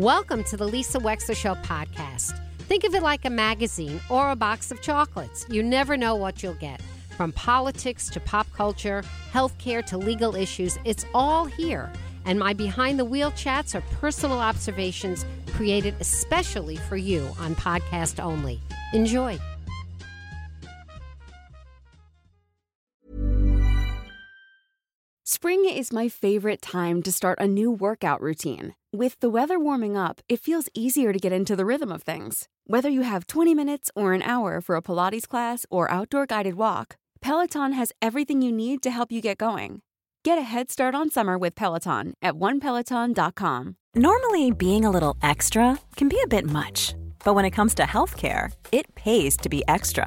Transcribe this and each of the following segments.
Welcome to the Lisa Wexler Show podcast. Think of it like a magazine or a box of chocolates. You never know what you'll get. From politics to pop culture, healthcare to legal issues, it's all here. And my behind the wheel chats are personal observations created especially for you on podcast only. Enjoy. Spring is my favorite time to start a new workout routine. With the weather warming up, it feels easier to get into the rhythm of things. Whether you have 20 minutes or an hour for a Pilates class or outdoor guided walk, Peloton has everything you need to help you get going. Get a head start on summer with Peloton at onepeloton.com. Normally, being a little extra can be a bit much, but when it comes to healthcare, it pays to be extra.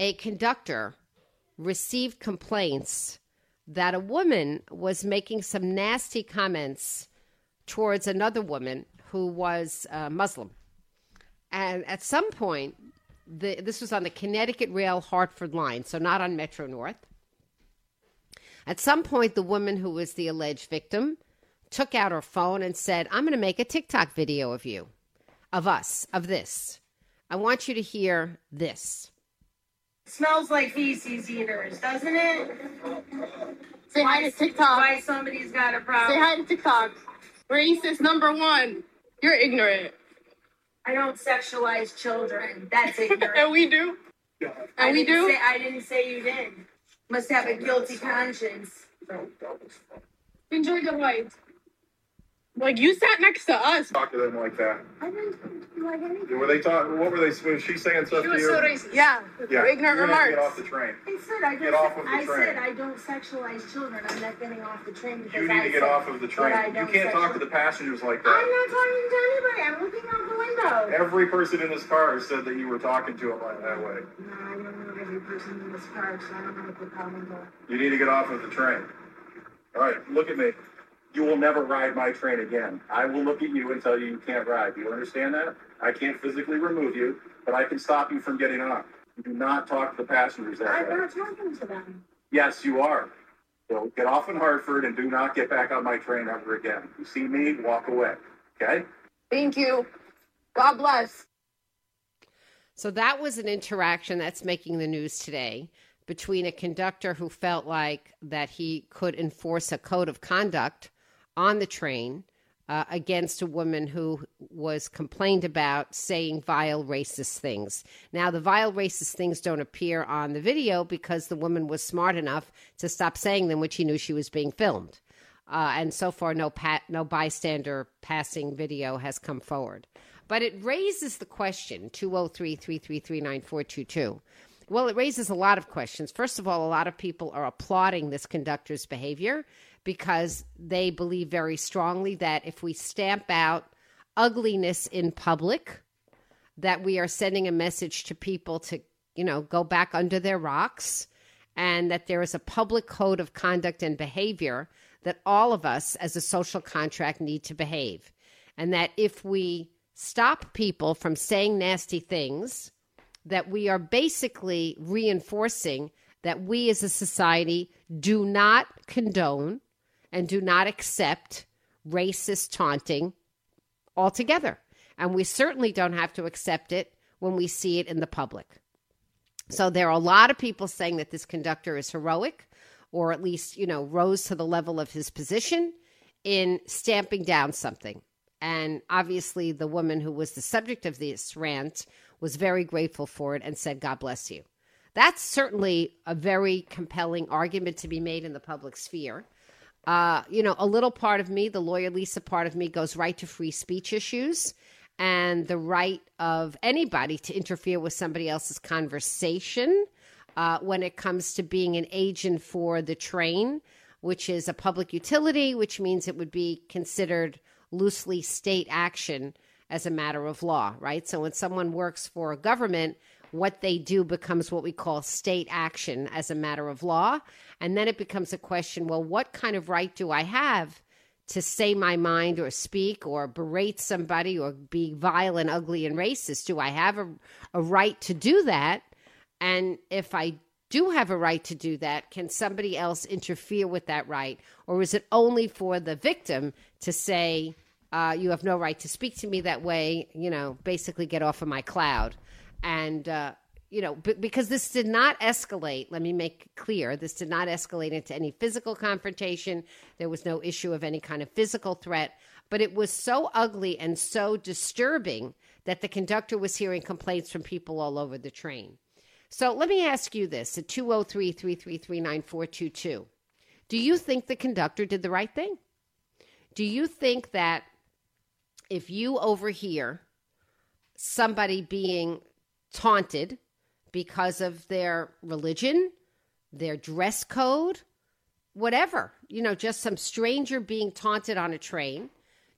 a conductor received complaints that a woman was making some nasty comments towards another woman who was uh, Muslim. And at some point, the, this was on the Connecticut Rail Hartford line, so not on Metro North. At some point, the woman who was the alleged victim took out her phone and said, I'm going to make a TikTok video of you, of us, of this. I want you to hear this. Smells like feces eaters, doesn't it? Say hi to TikTok. Why somebody's got a problem? Say hi to TikTok. Racist number one. You're ignorant. I don't sexualize children. That's ignorant. and we do. I And we didn't do. Say, I didn't say you did. Must have a guilty conscience. Enjoy the light. Like you sat next to us. talk to them like that? I didn't do like. Were they talking? What were they? Was she saying stuff She to was you? so racist. Yeah. yeah. Ignorant You're gonna remarks. Get off the train. I said I don't. Get off of the I train. said I don't sexualize children. I'm not getting off the train because You need I to get said off of the that I train. You don't can't talk to sexual- the passengers like that. I'm that. not talking to anybody. I'm looking out the window. Every person in this car said that you were talking to them like that way. No, I don't know every person in this car, so I don't know what the problems are. You need to get off of the train. All right, look at me. You will never ride my train again. I will look at you and tell you you can't ride. Do you understand that? I can't physically remove you, but I can stop you from getting on. You do not talk to the passengers that I'm way. not talking to them. Yes, you are. So get off in Hartford and do not get back on my train ever again. You see me, walk away. Okay? Thank you. God bless. So that was an interaction that's making the news today between a conductor who felt like that he could enforce a code of conduct on the train uh, against a woman who was complained about saying vile racist things. Now, the vile racist things don't appear on the video because the woman was smart enough to stop saying them, which he knew she was being filmed. Uh, and so far, no pat, no bystander passing video has come forward. But it raises the question 203 333 9422. Well, it raises a lot of questions. First of all, a lot of people are applauding this conductor's behavior because they believe very strongly that if we stamp out ugliness in public, that we are sending a message to people to, you know, go back under their rocks and that there is a public code of conduct and behavior that all of us as a social contract need to behave. And that if we stop people from saying nasty things, that we are basically reinforcing that we as a society do not condone and do not accept racist taunting altogether. And we certainly don't have to accept it when we see it in the public. So there are a lot of people saying that this conductor is heroic or at least, you know, rose to the level of his position in stamping down something. And obviously, the woman who was the subject of this rant was very grateful for it and said, God bless you. That's certainly a very compelling argument to be made in the public sphere. Uh, you know, a little part of me, the lawyer Lisa part of me, goes right to free speech issues and the right of anybody to interfere with somebody else's conversation uh, when it comes to being an agent for the train which is a public utility, which means it would be considered loosely state action as a matter of law, right? So when someone works for a government, what they do becomes what we call state action as a matter of law. And then it becomes a question well, what kind of right do I have to say my mind or speak or berate somebody or be vile and ugly and racist? Do I have a, a right to do that? And if I do have a right to do that, can somebody else interfere with that right? Or is it only for the victim to say, uh, you have no right to speak to me that way, you know, basically get off of my cloud? And, uh, you know, b- because this did not escalate, let me make clear, this did not escalate into any physical confrontation. There was no issue of any kind of physical threat, but it was so ugly and so disturbing that the conductor was hearing complaints from people all over the train. So let me ask you this at 203 333 9422. Do you think the conductor did the right thing? Do you think that if you overhear somebody being taunted because of their religion, their dress code, whatever, you know, just some stranger being taunted on a train,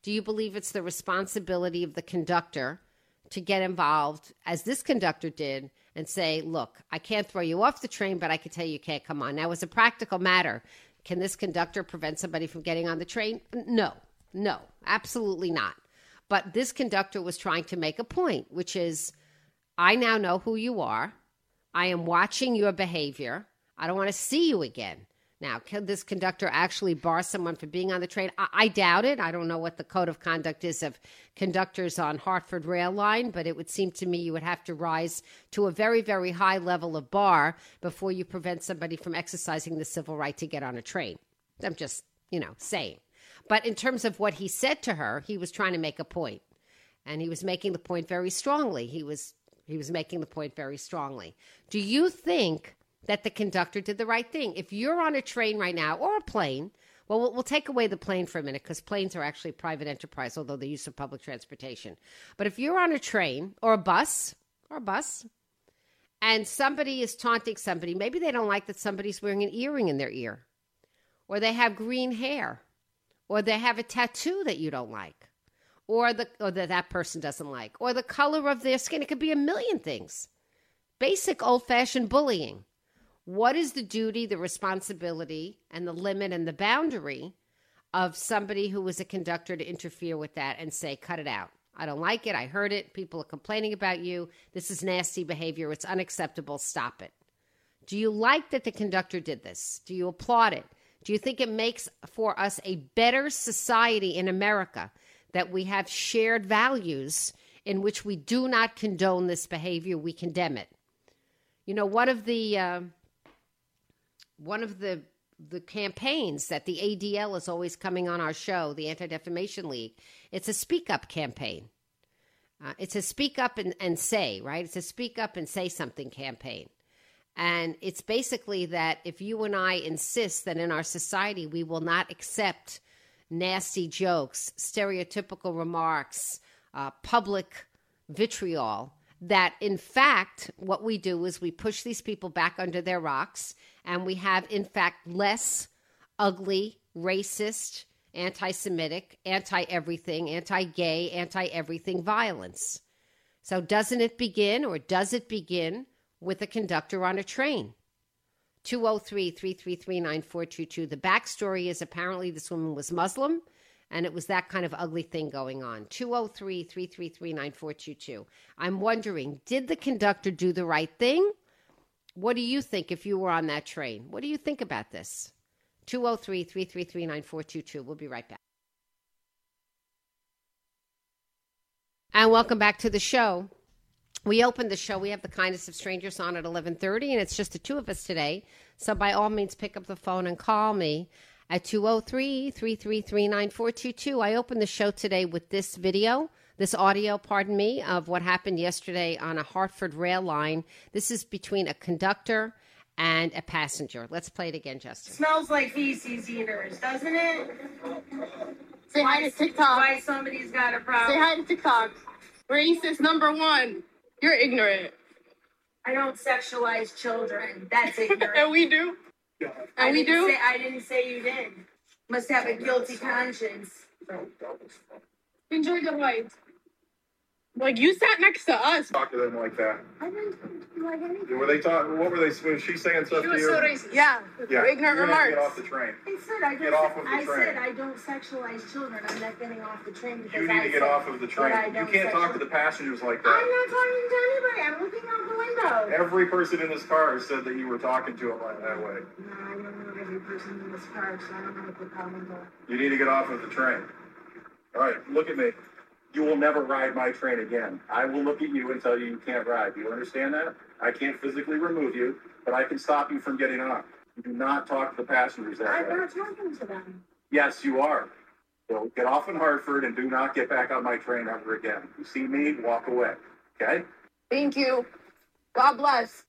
do you believe it's the responsibility of the conductor to get involved, as this conductor did, and say, look, I can't throw you off the train, but I can tell you can't come on? Now, as a practical matter, can this conductor prevent somebody from getting on the train? No, no, absolutely not. But this conductor was trying to make a point, which is I now know who you are. I am watching your behavior. I don't want to see you again. Now, can this conductor actually bar someone for being on the train? I, I, doubt it. I don't know what the code of conduct is of conductors on Hartford Rail Line, but it would seem to me you would have to rise to a very, very high level of bar before you prevent somebody from exercising the civil right to get on a train. I'm just, you know, saying. But in terms of what he said to her, he was trying to make a point, and he was making the point very strongly. He was he was making the point very strongly. Do you think that the conductor did the right thing? If you're on a train right now or a plane, well, we'll, take away the plane for a minute because planes are actually private enterprise, although they're used public transportation. But if you're on a train or a bus or a bus, and somebody is taunting somebody, maybe they don't like that somebody's wearing an earring in their ear, or they have green hair, or they have a tattoo that you don't like or the or that that person doesn't like or the color of their skin. It could be a million things. Basic old-fashioned bullying. What is the duty the responsibility and the limit and the boundary of somebody who was a conductor to interfere with that and say cut it out. I don't like it. I heard it. People are complaining about you. This is nasty behavior. It's unacceptable. Stop it. Do you like that the conductor did this? Do you applaud it do you think it makes for us a better society in america that we have shared values in which we do not condone this behavior, we condemn it. You know, one of the uh, one of the the campaigns that the ADL is always coming on our show, the Anti Defamation League, it's a speak up campaign. Uh, it's a speak up and, and say, right? It's a speak up and say something campaign. And it's basically that if you and I insist that in our society we will not accept nasty jokes, stereotypical remarks, uh, public vitriol. That in fact, what we do is we push these people back under their rocks, and we have, in fact, less ugly, racist, anti Semitic, anti everything, anti gay, anti everything violence. So, doesn't it begin, or does it begin, with a conductor on a train? 203 333 9422. The backstory is apparently this woman was Muslim and it was that kind of ugly thing going on. 203 333 9422. I'm wondering, did the conductor do the right thing? What do you think if you were on that train? What do you think about this? 203 333 9422. We'll be right back. And welcome back to the show we opened the show. We have the kindness of strangers on at eleven thirty, and it's just the two of us today. So by all means, pick up the phone and call me at 203-333-9422. I opened the show today with this video, this audio, pardon me, of what happened yesterday on a Hartford rail line. This is between a conductor and a passenger. Let's play it again, Justin. Smells like feces eaters, doesn't it? Say hi to TikTok. Why somebody's got a problem? Say hi to TikTok. Racist number one. You're ignorant. I don't sexualize children. That's ignorant. and we do. And we I didn't do? say- I didn't say you did. Must have a guilty conscience. Enjoy the light. Like you sat next to us. Talk to them like that. I didn't do like anything. Were they talking? What were they? Was she saying stuff She to was you? so racist. Yeah. Yeah. Ignorant you're gonna have to Get off the train. I said I Get don't. off of the I train. said I don't sexualize children. I'm not getting off the train because You need I to get off of the train. You don't can't talk to the passengers like that. I'm not talking to anybody. I'm looking out the window. Every person in this car said that you were talking to them like that way. No, I don't know every person in this car, so I don't know what the problem is. You need to get off of the train. All right, look at me. You will never ride my train again. I will look at you and tell you you can't ride. Do you understand that? I can't physically remove you, but I can stop you from getting on. You do not talk to the passengers that I'm way. not talking to them. Yes, you are. So get off in Hartford and do not get back on my train ever again. You see me, walk away. Okay? Thank you. God bless.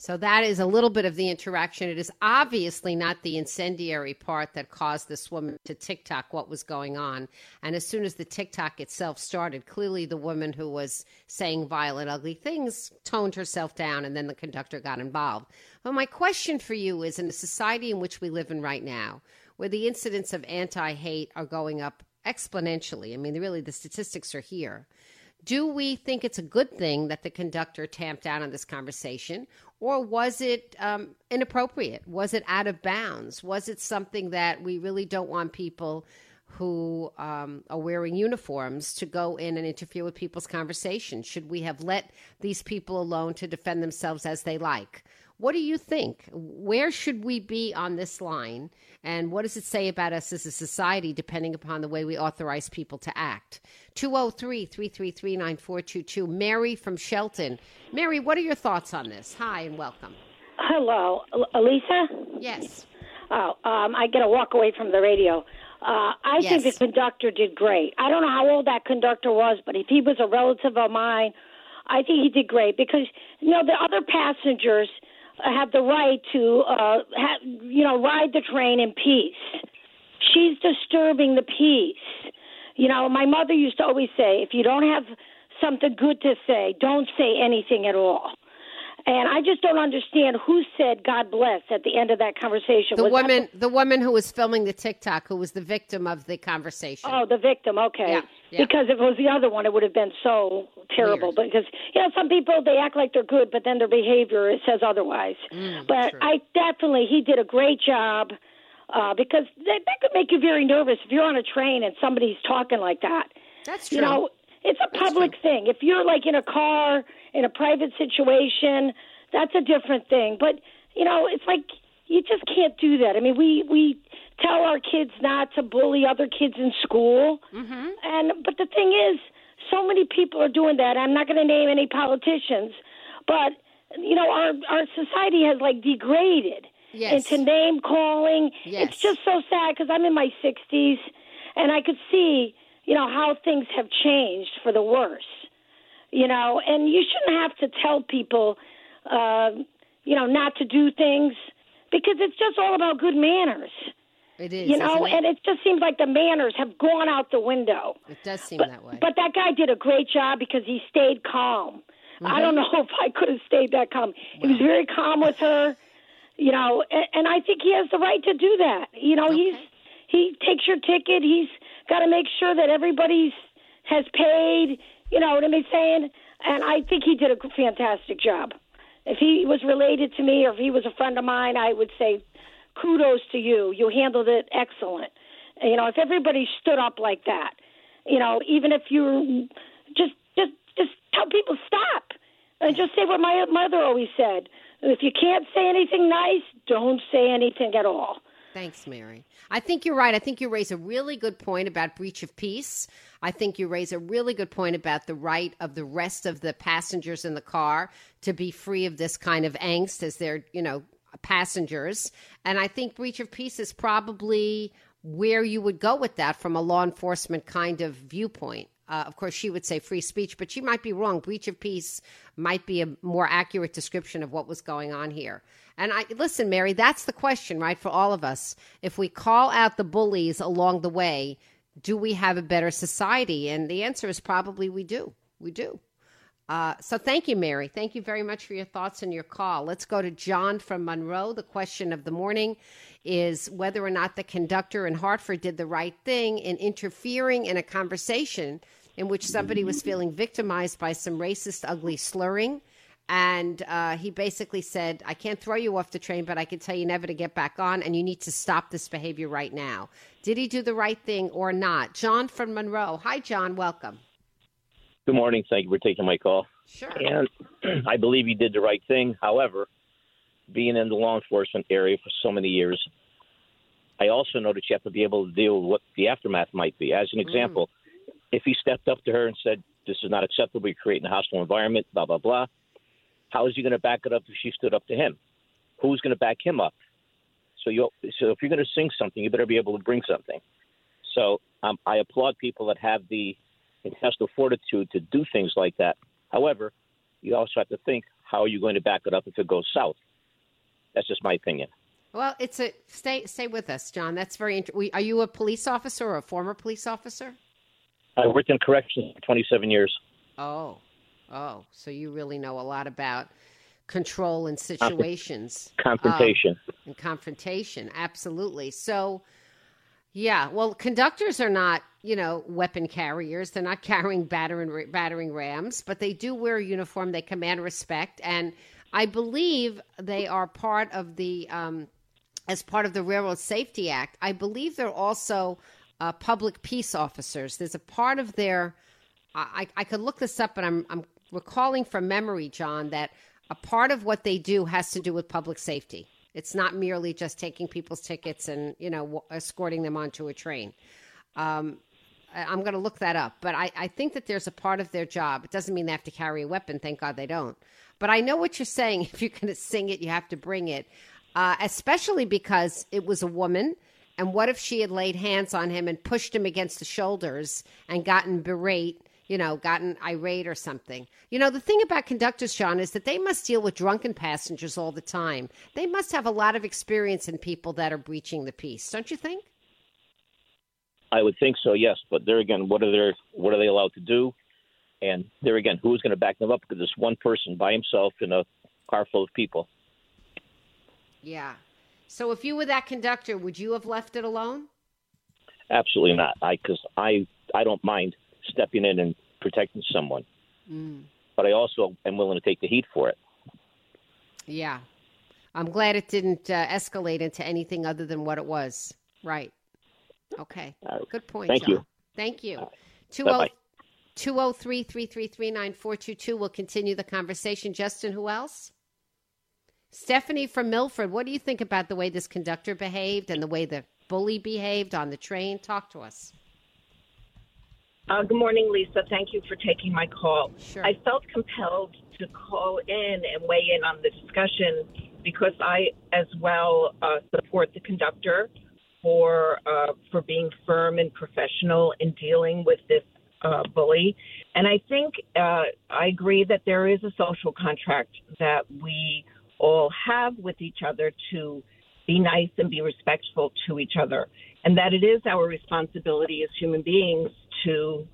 So that is a little bit of the interaction. It is obviously not the incendiary part that caused this woman to TikTok what was going on. And as soon as the TikTok itself started, clearly the woman who was saying violent, ugly things toned herself down, and then the conductor got involved. But my question for you is in the society in which we live in right now, where the incidents of anti hate are going up exponentially, I mean, really, the statistics are here. Do we think it's a good thing that the conductor tamped down on this conversation, or was it um, inappropriate? Was it out of bounds? Was it something that we really don't want people who um, are wearing uniforms to go in and interfere with people's conversation? Should we have let these people alone to defend themselves as they like? What do you think? Where should we be on this line? And what does it say about us as a society, depending upon the way we authorize people to act? 203 333 9422. Mary from Shelton. Mary, what are your thoughts on this? Hi, and welcome. Hello, Elisa. Yes. Oh, um, I got to walk away from the radio. Uh, I think the conductor did great. I don't know how old that conductor was, but if he was a relative of mine, I think he did great because you know the other passengers have the right to, uh, have, you know, ride the train in peace. She's disturbing the peace. You know, my mother used to always say, if you don't have something good to say, don't say anything at all. And I just don't understand who said God bless at the end of that conversation. The Was woman, the woman who was filming the TikTok, who was the victim of the conversation. Oh, the victim. Okay. Yeah, yeah. Because if it was the other one, it would have been so terrible. Weird. Because you know, some people they act like they're good, but then their behavior says otherwise. Mm, but I definitely he did a great job. Uh, because that, that could make you very nervous if you're on a train and somebody's talking like that. That's true. You know, it's a public thing. If you're like in a car in a private situation, that's a different thing. But you know, it's like you just can't do that. I mean, we we tell our kids not to bully other kids in school, mm-hmm. and but the thing is, so many people are doing that. I'm not going to name any politicians, but you know, our our society has like degraded Yes. into name calling. Yes. It's just so sad because I'm in my 60s, and I could see, you know, how things have changed for the worse. You know, and you shouldn't have to tell people, uh, you know, not to do things because it's just all about good manners. It is. You know, it? and it just seems like the manners have gone out the window. it does seem But, that way. but that guy did a great job because he stayed calm. Mm-hmm. I don't know if I could have stayed that calm. He was very calm with her, you know, and, and I think he has the right to do that. You know, he's he takes your ticket. He's got to make sure that everybody's has paid. You know what I'm saying? And I think he did a fantastic job. If he was related to me or if he was a friend of mine, I would say kudos to you. You handled it excellent. You know, if everybody stood up like that, you know, even if you just just just tell people stop and just say what my mother always said. If you can't say anything nice, don't say anything at all. Thanks, Mary. I think you're right. I think you raise a really good point about breach of peace. I think you raise a really good point about the right of the rest of the passengers in the car to be free of this kind of angst as they're, you know, passengers. And I think breach of peace is probably where you would go with that from a law enforcement kind of viewpoint. Uh, of course, she would say free speech, but she might be wrong. Breach of peace might be a more accurate description of what was going on here. And I listen, Mary, that's the question, right, for all of us. If we call out the bullies along the way, do we have a better society? And the answer is probably we do. We do. Uh, so thank you, Mary. Thank you very much for your thoughts and your call. Let's go to John from Monroe. The question of the morning is whether or not the conductor in Hartford did the right thing in interfering in a conversation in which somebody was feeling victimized by some racist, ugly slurring. And uh, he basically said, I can't throw you off the train, but I can tell you never to get back on, and you need to stop this behavior right now. Did he do the right thing or not? John from Monroe. Hi, John. Welcome. Good morning. Thank you for taking my call. Sure. And I believe he did the right thing. However, being in the law enforcement area for so many years, I also know that you have to be able to deal with what the aftermath might be. As an example, mm. if he stepped up to her and said, This is not acceptable, you're creating a hostile environment, blah, blah, blah, how is he going to back it up if she stood up to him? Who's going to back him up? So, you so if you're going to sing something, you better be able to bring something. So um, I applaud people that have the intestinal fortitude to do things like that. However, you also have to think how are you going to back it up if it goes south? That's just my opinion. Well, it's a stay stay with us, John. That's very interesting. Are you a police officer or a former police officer? I worked in corrections for 27 years. Oh, oh, so you really know a lot about control and situations, confrontation, um, and confrontation. Absolutely. So, yeah. Well, conductors are not, you know, weapon carriers. They're not carrying battering battering rams, but they do wear a uniform. They command respect, and I believe they are part of the, um, as part of the Railroad Safety Act. I believe they're also uh, public peace officers. There's a part of their, I, I could look this up, but I'm, I'm recalling from memory, John, that a part of what they do has to do with public safety. It's not merely just taking people's tickets and you know escorting them onto a train. Um, I'm going to look that up, but I, I think that there's a part of their job. It doesn't mean they have to carry a weapon. Thank God they don't. But I know what you're saying. If you're going to sing it, you have to bring it, uh, especially because it was a woman. And what if she had laid hands on him and pushed him against the shoulders and gotten berate, you know, gotten irate or something? You know, the thing about conductors, Sean, is that they must deal with drunken passengers all the time. They must have a lot of experience in people that are breaching the peace, don't you think? I would think so, yes. But there again, what are they what are they allowed to do? And there again, who's going to back them up? Because it's one person by himself in a car full of people. Yeah. So if you were that conductor, would you have left it alone? Absolutely not. I because I I don't mind stepping in and protecting someone, mm. but I also am willing to take the heat for it. Yeah, I'm glad it didn't uh, escalate into anything other than what it was. Right. Okay. Uh, Good point. Thank John. you. Thank you. Two zero 203 333 9422. We'll continue the conversation. Justin, who else? Stephanie from Milford, what do you think about the way this conductor behaved and the way the bully behaved on the train? Talk to us. Uh, good morning, Lisa. Thank you for taking my call. Sure. I felt compelled to call in and weigh in on the discussion because I, as well, uh, support the conductor for uh, for being firm and professional in dealing with this uh, bully. And I think uh, I agree that there is a social contract that we all have with each other to be nice and be respectful to each other, and that it is our responsibility as human beings to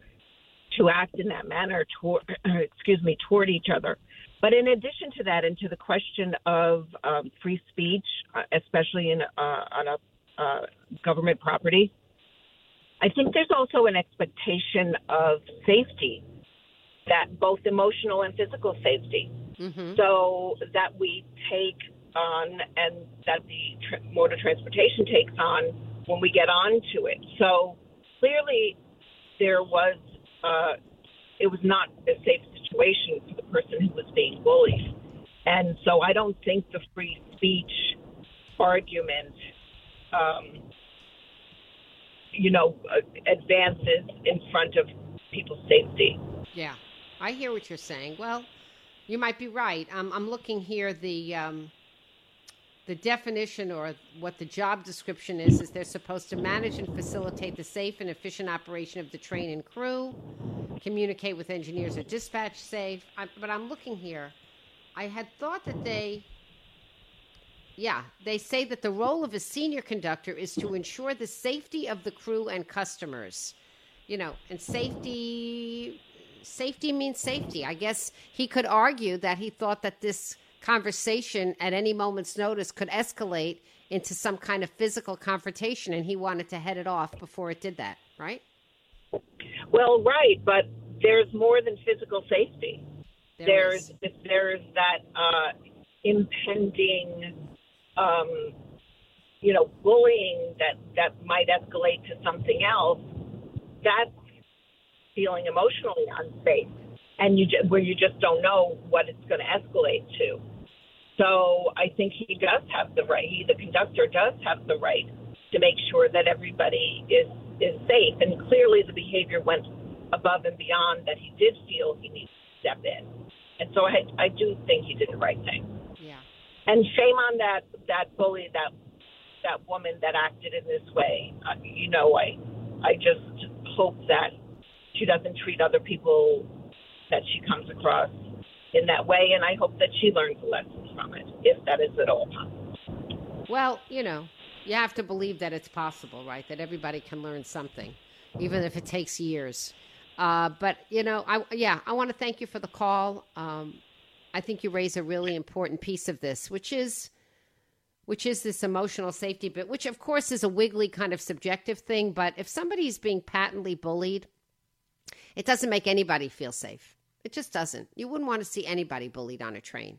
to act in that manner toward excuse me toward each other. But in addition to that, and to the question of um, free speech, uh, especially in uh, on a uh, government property, I think there's also an expectation of safety, that both emotional and physical safety. Mm-hmm. So that we take on and that the tra- motor transportation takes on when we get onto it. So clearly, there was uh, it was not a safe situation for the person who was being bullied, and so I don't think the free speech argument um, you know, uh, advances in front of people's safety. Yeah, I hear what you're saying. Well, you might be right. Um, I'm looking here. The um, the definition or what the job description is is they're supposed to manage and facilitate the safe and efficient operation of the train and crew, communicate with engineers or dispatch safe. I, but I'm looking here. I had thought that they yeah, they say that the role of a senior conductor is to ensure the safety of the crew and customers. You know, and safety safety means safety. I guess he could argue that he thought that this conversation at any moment's notice could escalate into some kind of physical confrontation, and he wanted to head it off before it did that, right? Well, right, but there's more than physical safety. There there's is. there's that uh, impending, um, you know, bullying that that might escalate to something else. That's feeling emotionally unsafe, and you ju- where you just don't know what it's going to escalate to. So I think he does have the right. He, the conductor, does have the right to make sure that everybody is is safe. And clearly, the behavior went above and beyond that he did feel he needed to step in. And so I I do think he did the right thing. Yeah. And shame on that that bully that that woman that acted in this way. Uh, you know, I I just hope that she doesn't treat other people that she comes across in that way, and I hope that she learns a lesson from it, if that is at all possible. Well, you know, you have to believe that it's possible, right? That everybody can learn something, even if it takes years. Uh, but you know, I yeah, I want to thank you for the call. Um, I think you raise a really important piece of this, which is which is this emotional safety bit, which of course is a wiggly kind of subjective thing. But if somebody's being patently bullied, it doesn't make anybody feel safe. It just doesn't. You wouldn't want to see anybody bullied on a train.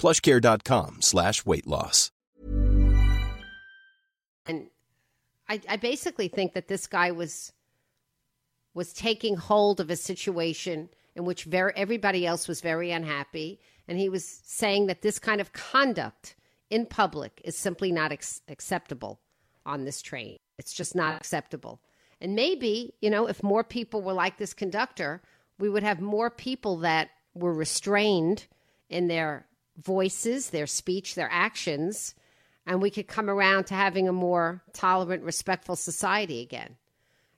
plushcare.com slash weight loss. and I, I basically think that this guy was was taking hold of a situation in which very everybody else was very unhappy, and he was saying that this kind of conduct in public is simply not ex- acceptable on this train. It's just not acceptable. And maybe you know, if more people were like this conductor, we would have more people that were restrained in their voices, their speech, their actions, and we could come around to having a more tolerant, respectful society again.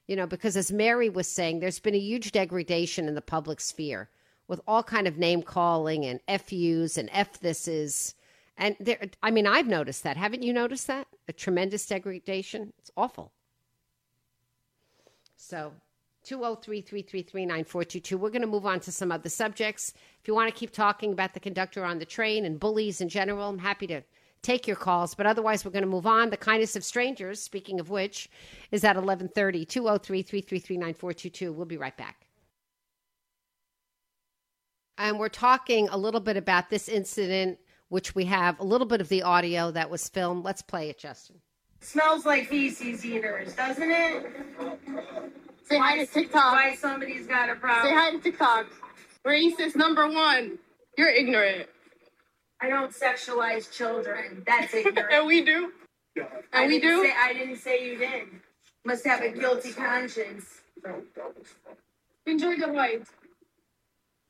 You know, because as Mary was saying, there's been a huge degradation in the public sphere with all kind of name calling and FUs and F thises. And there, I mean, I've noticed that. Haven't you noticed that? A tremendous degradation. It's awful. So 203-333-9422. We're going to move on to some other subjects. If you want to keep talking about the conductor on the train and bullies in general, I'm happy to take your calls. But otherwise, we're going to move on. The kindness of strangers, speaking of which, is at 1130 203 333 9422. We'll be right back. And we're talking a little bit about this incident, which we have a little bit of the audio that was filmed. Let's play it, Justin. Smells like feces eaters, doesn't it? Say hi to TikTok. Why somebody's got a problem. Say hi to TikTok. Racist number one. You're ignorant. I don't sexualize children. That's ignorant. and we do. I And we do. Say, I didn't say you did. Must have a guilty conscience. Enjoy the light.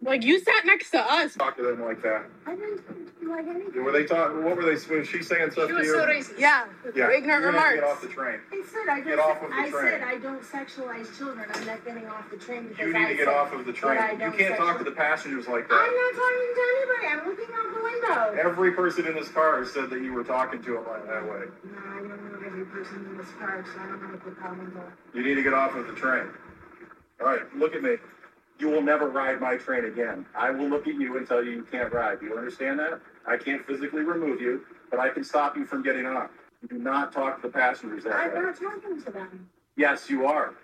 Like you sat next to us. Talk to them like that. I didn't like anything. Were they talking? What were they? Was she saying stuff She to was you? so racist. Yeah. Yeah. Ignorant You're gonna have to Get off the train. I said I Get don't. off of the I train. said I don't sexualize children. I'm not getting off the train because You I need to get off of the train. You don't can't talk to the passengers like that. I'm not talking to anybody. I'm looking out the window. Every person in this car said that you were talking to them like that way. No, I don't know every person in this car, so I don't know what the problems are. You need to get off of the train. All right, look at me. You will never ride my train again. I will look at you and tell you you can't ride. Do you understand that? I can't physically remove you, but I can stop you from getting off. You do not talk to the passengers that I'm way. not talking to them. Yes, you are.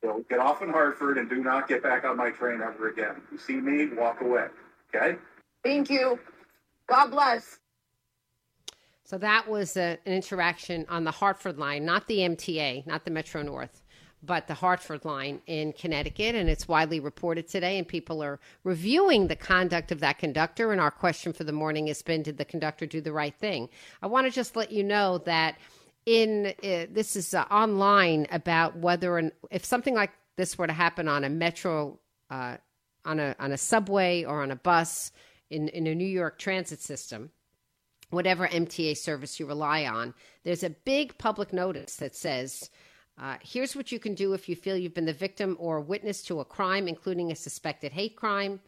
So get off in Hartford and do not get back on my train ever again. You see me, walk away. Okay? Thank you. God bless. So that was a, an interaction on the Hartford line, not the MTA, not the Metro North, but the Hartford line in Connecticut. And it's widely reported today, and people are reviewing the conduct of that conductor. And our question for the morning has been Did the conductor do the right thing? I want to just let you know that in uh, this is uh, online about whether and if something like this were to happen on a metro uh, on a on a subway or on a bus in in a New York transit system whatever MTA service you rely on there's a big public notice that says uh, here's what you can do if you feel you've been the victim or witness to a crime including a suspected hate crime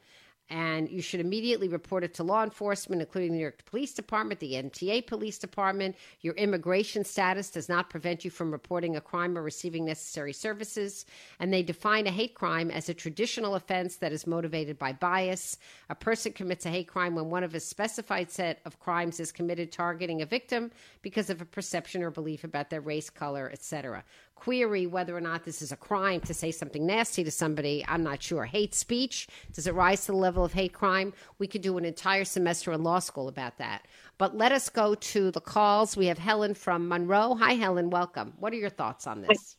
and you should immediately report it to law enforcement, including the New York Police Department, the MTA Police Department. Your immigration status does not prevent you from reporting a crime or receiving necessary services. And they define a hate crime as a traditional offense that is motivated by bias. A person commits a hate crime when one of a specified set of crimes is committed targeting a victim because of a perception or belief about their race, color, etc query whether or not this is a crime to say something nasty to somebody. I'm not sure. Hate speech, does it rise to the level of hate crime? We could do an entire semester in law school about that. But let us go to the calls. We have Helen from Monroe. Hi, Helen. Welcome. What are your thoughts on this?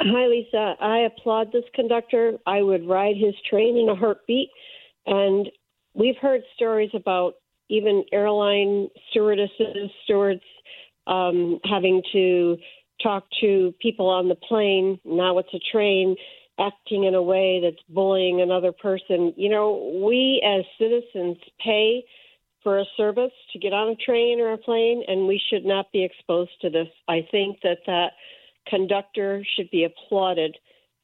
Hi, Lisa. I applaud this conductor. I would ride his train in a heartbeat. And we've heard stories about even airline stewardesses, stewards um, having to talk to people on the plane. Now it's a train acting in a way that's bullying another person. You know, we as citizens pay for a service to get on a train or a plane, and we should not be exposed to this. I think that that conductor should be applauded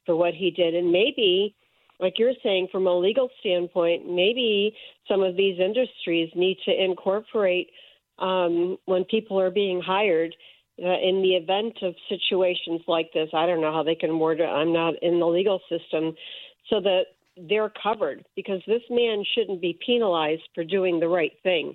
for what he did. And maybe, like you're saying, from a legal standpoint, maybe some of these industries need to incorporate um, when people are being hired uh, in the event of situations like this, I don't know how they can word it. I'm not in the legal system, so that they're covered because this man shouldn't be penalized for doing the right thing.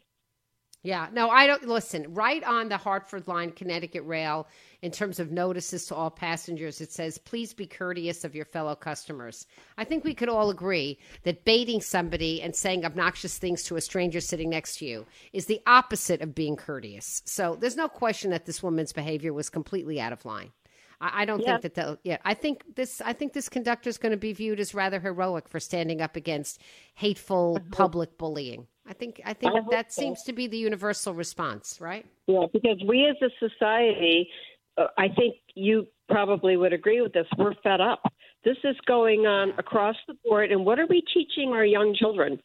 Yeah, no, I don't listen. Right on the Hartford line, Connecticut Rail, in terms of notices to all passengers, it says, please be courteous of your fellow customers. I think we could all agree that baiting somebody and saying obnoxious things to a stranger sitting next to you is the opposite of being courteous. So there's no question that this woman's behavior was completely out of line. I, I don't yeah. think that the yeah. I think this I think this conductor is going to be viewed as rather heroic for standing up against hateful uh-huh. public bullying. I think I think I that so. seems to be the universal response, right? Yeah, because we as a society, uh, I think you probably would agree with this. We're fed up. This is going on across the board, and what are we teaching our young children?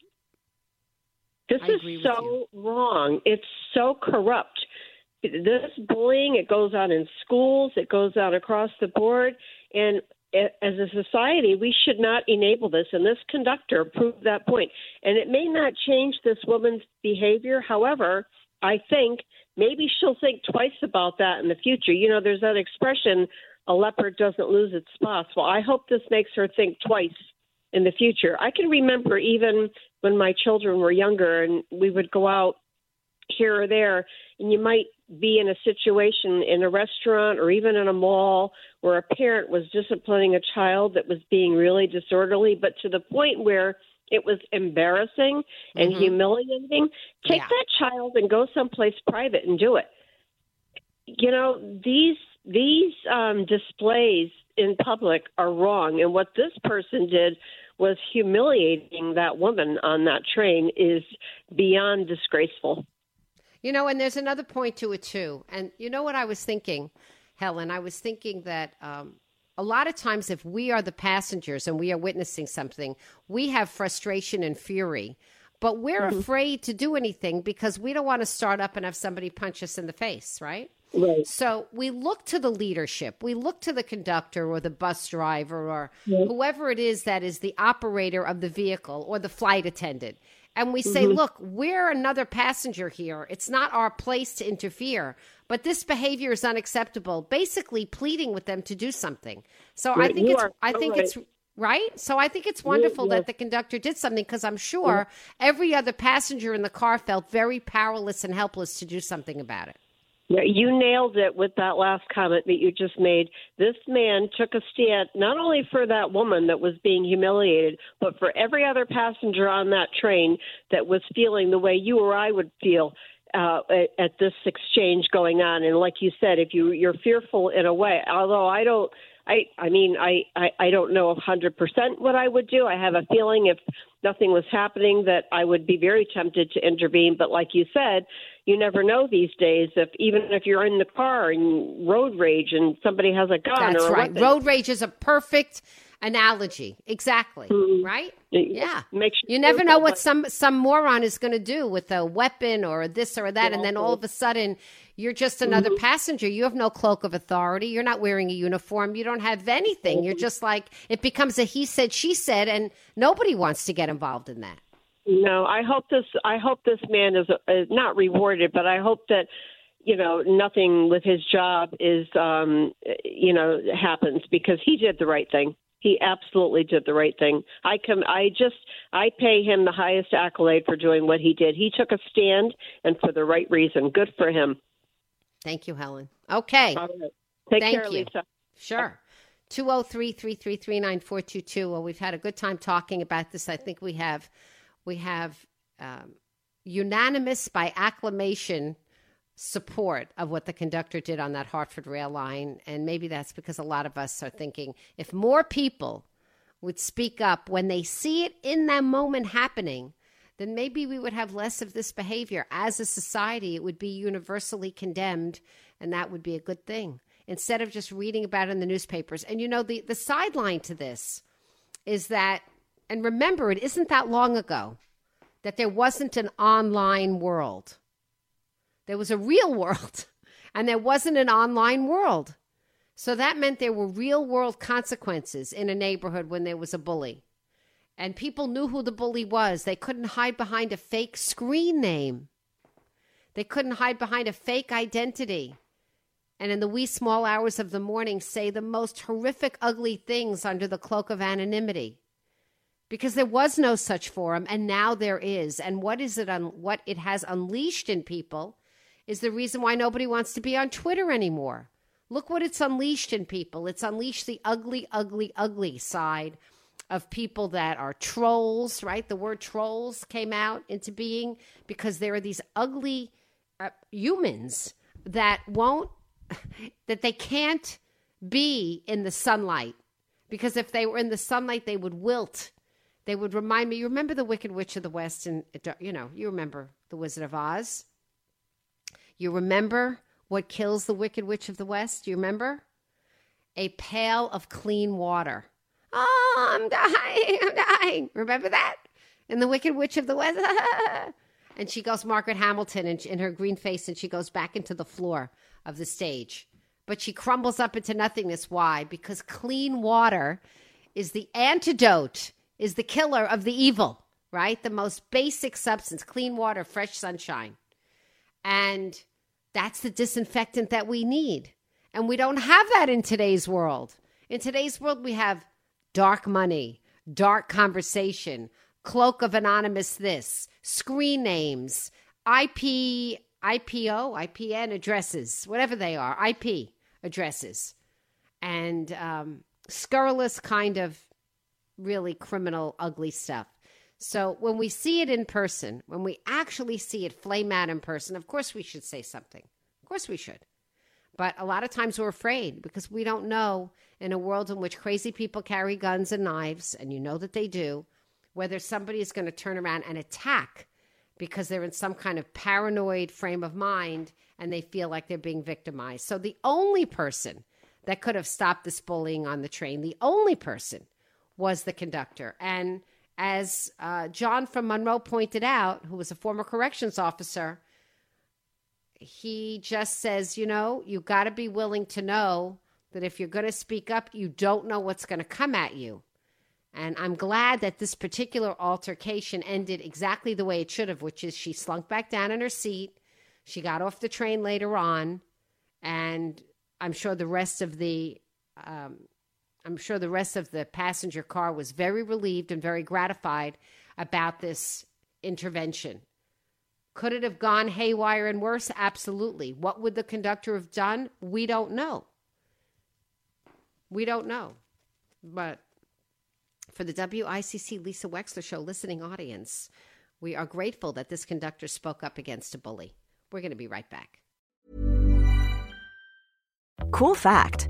This I is so wrong. It's so corrupt this bullying it goes on in schools it goes on across the board and as a society we should not enable this. And this conductor proved that point. and it may not change this woman's behavior. However i think maybe she'll think twice about that in the future. You know there's that expression a leopard doesn't lose its spots. Well i hope this makes her think twice in the future. I can remember even when my children were younger and we would go out here or there and you might be in a situation in a restaurant or even in a mall where a parent was disciplining a child that was being really disorderly, but to the point where it was embarrassing and mm-hmm. humiliating, take yeah. that child and go someplace private and do it. You know, these these um, displays in public are wrong, and what this person did was humiliating that woman on that train is beyond disgraceful. You know, and there's another point to it too. And you know what I was thinking, Helen? I was thinking that um, a lot of times, if we are the passengers and we are witnessing something, we have frustration and fury, but we're mm-hmm. afraid to do anything because we don't want to start up and have somebody punch us in the face, right? Right. So we look to the leadership. We look to the conductor or the bus driver or whoever it is that is the operator of the vehicle or the flight attendant and we say, mm-hmm. look, we're another passenger here. It's not our place to interfere, but this behavior is unacceptable. Basically, pleading with them to do something. So right. I think you it's, I think right. it's right. So I think it's wonderful yes. that the conductor did something because I'm sure yeah. every other passenger in the car felt very powerless and helpless to do something about it. Yeah, you nailed it with that last comment that you just made. This man took a stand not only for that woman that was being humiliated, but for every other passenger on that train that was feeling the way you or I would feel uh, at, at this exchange going on. And like you said, if you you're fearful in a way, although I don't, I I mean I I, I don't know a hundred percent what I would do. I have a feeling if nothing was happening that I would be very tempted to intervene. But like you said, you never know these days if even if you're in the car and road rage and somebody has a gun. That's or a right. weapon. Road rage is a perfect analogy. Exactly. Right? Yeah. Make sure You never know what some some moron is going to do with a weapon or this or that, and then all of a sudden you're just another Mm-hmm. passenger. You have no cloak of authority. You're not wearing a uniform. You don't have anything. Mm-hmm. You're just like it becomes a he said she said, and nobody wants to get involved in that. No, I hope this. I hope this man is uh, not rewarded, but I hope that you know nothing with his job is um you know happens because he did the right thing. He absolutely did the right thing. I come. I just. I pay him the highest accolade for doing what he did. He took a stand and for the right reason. Good for him. Thank you, Helen. Okay. Right. Take Thank care, you. Lisa. Sure. 203 333 9422. Well, we've had a good time talking about this. I think we have we have um, unanimous by acclamation support of what the conductor did on that Hartford rail line. And maybe that's because a lot of us are thinking if more people would speak up when they see it in that moment happening, then maybe we would have less of this behavior. As a society, it would be universally condemned, and that would be a good thing instead of just reading about it in the newspapers. And you know, the, the sideline to this is that, and remember, it isn't that long ago that there wasn't an online world. There was a real world, and there wasn't an online world. So that meant there were real world consequences in a neighborhood when there was a bully. And people knew who the bully was. They couldn't hide behind a fake screen name, they couldn't hide behind a fake identity. And in the wee small hours of the morning, say the most horrific, ugly things under the cloak of anonymity because there was no such forum and now there is. And what is it on what it has unleashed in people is the reason why nobody wants to be on twitter anymore. Look what it's unleashed in people. It's unleashed the ugly ugly ugly side of people that are trolls right? The word trolls came out into being because there are these ugly uh, humans that won't that they can't be in the sunlight. Because if they were in the sunlight they would wilt they would remind me you remember the wicked witch of the west and uh, you know you remember the wizard of oz. You remember what kills the wicked witch of the west? You remember? A pail of clean water. Oh i'm dying i'm dying. Remember that? In the wicked witch of the west? And she goes margaret hamilton in, in her green face and she goes back into the floor of the stage. But she crumbles up into nothingness. Why? Because clean water is the antidote is the killer of the evil, right? The most basic substance, clean water, fresh sunshine. And that's the disinfectant that we need. And we don't have that in today's world. In today's world, we have dark money, dark conversation, cloak of anonymous this, screen names, IP, IPO, IPN addresses, whatever they are, IP addresses, and um, scurrilous kind of really criminal, ugly stuff. So when we see it in person, when we actually see it flame out in person, of course we should say something. Of course we should. But a lot of times we're afraid because we don't know in a world in which crazy people carry guns and knives, and you know that they do, whether somebody is going to turn around and attack because they're in some kind of paranoid frame of mind and they feel like they're being victimized. So the only person that could have stopped this bullying on the train, the only person was the conductor. And as uh, John from Monroe pointed out, who was a former corrections officer, he just says, you know, you got to be willing to know that if you're going to speak up, you don't know what's going to come at you. And I'm glad that this particular altercation ended exactly the way it should have, which is she slunk back down in her seat. She got off the train later on, and I'm sure the rest of the um, I'm sure the rest of the passenger car was very relieved and very gratified about this intervention. Could it have gone haywire and worse? Absolutely. What would the conductor have done? We don't know. We don't know. But for the WICC Lisa Wexler Show listening audience, we are grateful that this conductor spoke up against a bully. We're going to be right back. Cool fact